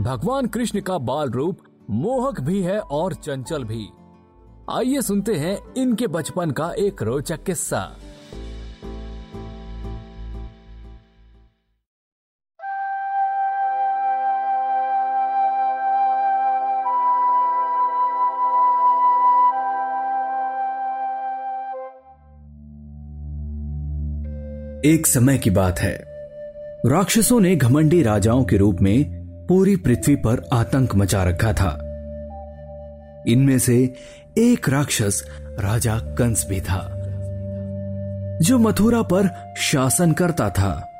भगवान कृष्ण का बाल रूप मोहक भी है और चंचल भी। आइए सुनते हैं इनके बचपन का एक रोचक किस्सा। एक समय की बात है। राक्षसों ने घमंडी राजाओं के रूप में पूरी पृथ्वी पर आतंक मचा रखा था। इनमें से एक राक्षस राजा कंस भी था, जो मथुरा पर शासन करता था।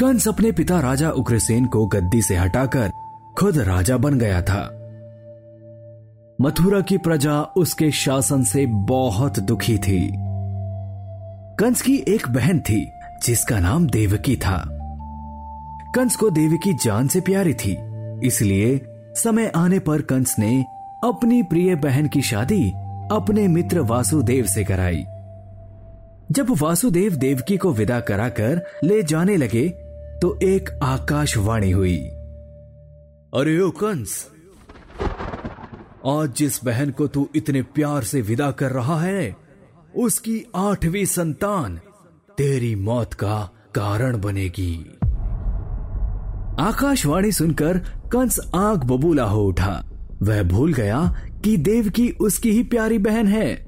कंस अपने पिता राजा उग्रसेन को गद्दी से हटाकर खुद राजा बन गया था। मथुरा की प्रजा उसके शासन से बहुत दुखी थी। कंस की एक बहन थी, जिसका नाम देवकी था। कंस को देवकी जान से प्यारी थी, इसलिए समय आने पर कंस ने अपनी प्रिय बहन की शादी अपने मित्र वासुदेव से कराई। जब वासुदेव देवकी को विदा कराकर ले जाने लगे तो एक आकाशवाणी हुई। अरे ओ कंस, आज जिस बहन को तू इतने प्यार से विदा कर रहा है उसकी आठवीं संतान तेरी मौत का कारण बनेगी। आकाशवाणी सुनकर कंस आग बबूला हो उठा। वह भूल गया कि देव की उसकी ही प्यारी बहन है।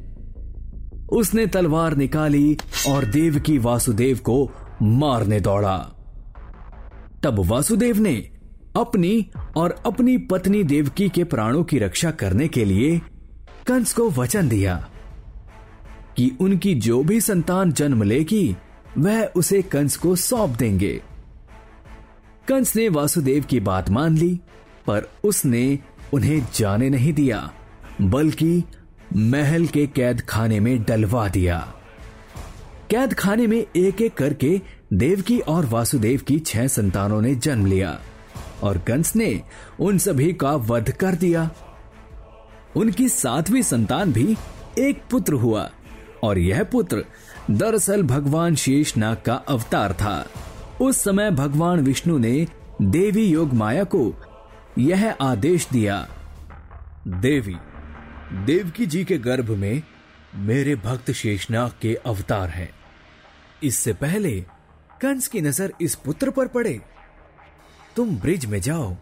उसने तलवार निकाली और देव की वासुदेव को मारने दौड़ा। तब वासुदेव ने अपनी और अपनी पत्नी देवकी के प्राणों की रक्षा करने के लिए कंस को वचन दिया। कि उनकी जो भी संतान जन्म लेगी, वह उसे कंस को सौंप देंगे। कंस ने वासुदेव की बात मान ली, पर उसने उन्हें जाने नहीं दिया, बल्कि महल के कैद खाने में डलवा दिया। कैद खाने में एक एक करके देवकी और वासुदेव की छह संतानों ने जन्म लिया, और कंस ने उन सभी का वध कर दिया। उनकी सातवीं संतान भी एक पुत्र हुआ। और यह पुत्र दरअसल भगवान शेषनाग का अवतार था। उस समय भगवान विष्णु ने देवी योग माया को यह आदेश दिया, देवी, देवकी जी के गर्भ में मेरे भक्त शेषनाग के अवतार हैं। इससे पहले कंस की नज़र इस पुत्र पर पड़े। तुम ब्रिज में जाओ,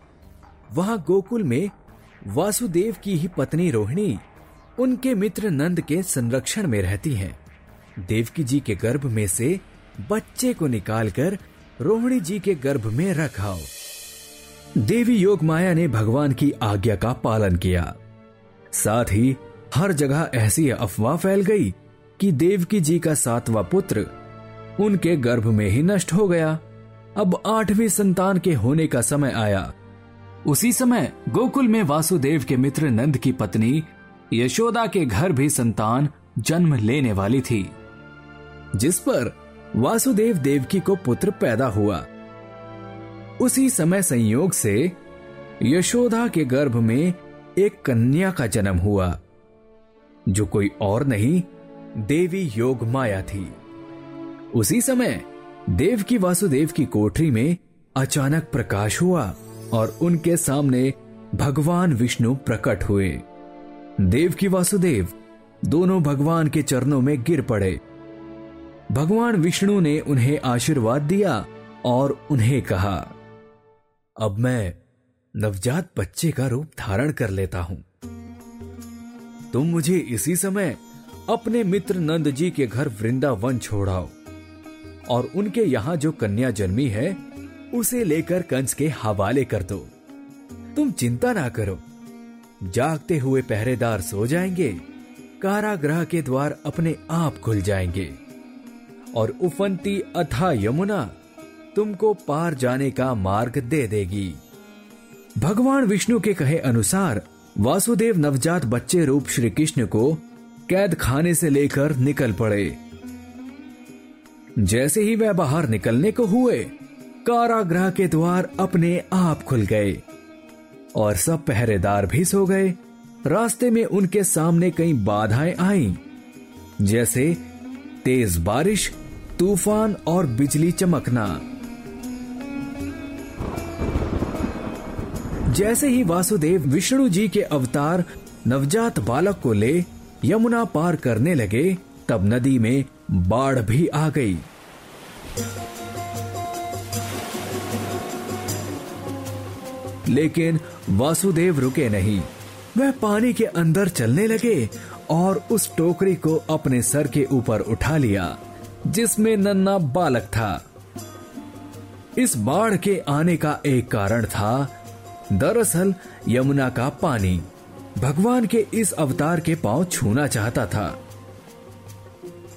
वहाँ गोकुल में वासुदेव की ही पत्नी रोहिणी उनके मित्र नंद के संरक्षण में रहती हैं। देवकी जी के गर्भ में से बच्चे को निकालकर रोहिणी जी के गर्भ में रखाओ देवी योग माया ने भगवान की आज्ञा का पालन किया। साथ ही हर जगह ऐसी अफवाह फैल गई कि देवकी जी का सातवां पुत्र उनके गर्भ में ही नष्ट हो गया। अब आठवीं संतान के होने का समय आया। उसी समय गोकुल में वासुदेव के मित्र नंद की पत्नी यशोदा के घर भी संतान जन्म लेने वाली थी, जिस पर वासुदेव देवकी को पुत्र पैदा हुआ। उसी समय संयोग से यशोदा के गर्भ में एक कन्या का जन्म हुआ, जो कोई और नहीं, देवी योग माया थी। उसी समय देव की वासुदेव की कोठरी में अचानक प्रकाश हुआ और उनके सामने भगवान विष्णु प्रकट हुए। देव की वासुदेव दोनों भगवान के चरणों में गिर पड़े। भगवान विष्णु ने उन्हें आशीर्वाद दिया और उन्हें कहा, अब मैं नवजात बच्चे का रूप धारण कर लेता हूँ। तुम मुझे इसी समय अपने मित्र नंद जी के घर वृंदावन छोड़ाओ और उनके यहाँ जो कन्या जन्मी है, उसे लेकर कंस के हवाले कर दो। तुम चिंता ना करो जागते हुए पहरेदार सो जाएँगे, कारागृह के द्वार अपने आप खुल जाएँगे। और उफनती अथा यमुना तुमको पार जाने का मार्ग दे देगी। भगवान विष्णु के कहे अनुसार, वासुदेव नवजात बच्चे रूप श्री कृष्ण को कैद खाने से लेकर निकल पड़े। जैसे ही वह बाहर निकलने को हुए, कारागृह के द्वार अपने आप खुल गए। और सब पहरेदार भी सो गए। रास्ते में उनके सामने कई बाधाएँ आईं। जैसे तेज बारिश, तूफ़ान और बिजली चमकना। जैसे ही वासुदेव विष्णु जी के अवतार नवजात बालक को ले यमुना पार करने लगे, तब नदी में बाढ़ भी आ गई। लेकिन वासुदेव रुके नहीं। वह पानी के अंदर चलने लगे और उस टोकरी को अपने सर के ऊपर उठा लिया, जिसमें नन्ना बालक था। इस बाढ़ के आने का एक कारण था, दरअसल यमुना का पानी। भगवान के इस अवतार के पाँव छूना चाहता था।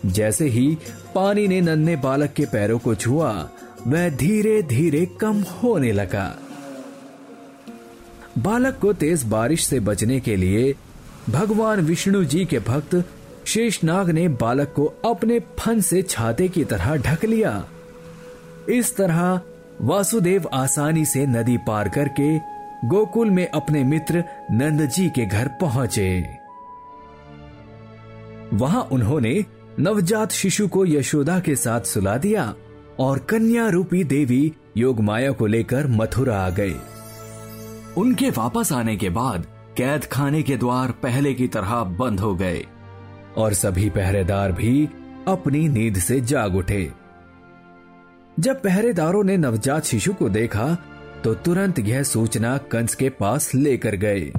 जैसे ही पानी ने नन्हे बालक के पैरों को छुआ, वह धीरे धीरे कम होने लगा। बालक को तेज बारिश से बचने के लिए भगवान विष्णु जी के भक्त शेषनाग ने बालक को अपने फन से छाते की तरह ढक लिया। इस तरह वासुदेव आसानी से नदी पार करके गोकुल में अपने मित्र नंद जी के घर पहुँचे। वहाँ उन्होंने नवजात शिशु को यशोदा के साथ सुला दिया और कन्या रूपी देवी योगमाया को लेकर मथुरा आ गए। उनके वापस आने के बाद कैद खाने के द्वार पहले की तरह बंद हो गए और सभी पहरेदार भी अपनी नींद से जाग उठे। जब पहरेदारों ने नवजात शिशु को देखा तो तुरंत यह सूचना कंस के पास लेकर गए।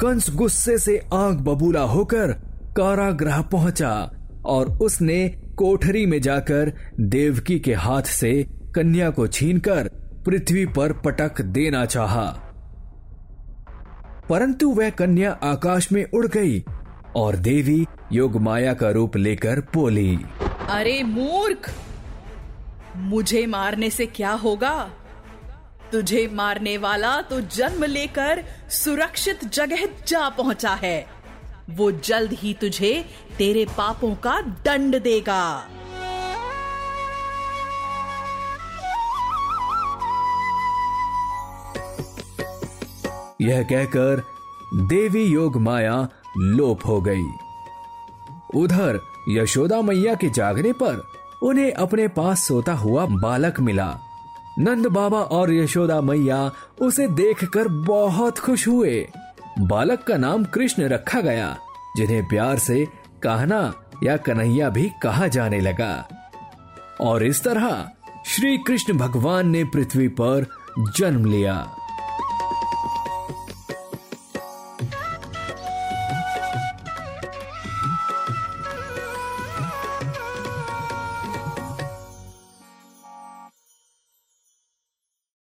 कंस गुस्से से आँख बबूला होकर कारागृह पहुँचा और उसने कोठरी में जाकर देवकी के हाथ से कन्या को छीनकर पृथ्वी पर पटक देना चाहा। परंतु वह कन्या आकाश में उड़ गई और देवी योग माया का रूप लेकर बोली, अरे मूर्ख, मुझे मारने से क्या होगा? तुझे मारने वाला तो जन्म लेकर सुरक्षित जगह जा पहुँचा है। वो जल्द ही तुझे तेरे पापों का दंड देगा। यह कहकर देवी योग माया लोप हो गई। उधर यशोदा मैया के जागने पर उन्हें अपने पास सोता हुआ बालक मिला। नंद बाबा और यशोदा मैया उसे देखकर बहुत खुश हुए। बालक का नाम कृष्ण रखा गया, जिन्हें प्यार से कहना या कन्हैया भी कहा जाने लगा। और इस तरह श्री कृष्ण भगवान ने पृथ्वी पर जन्म लिया।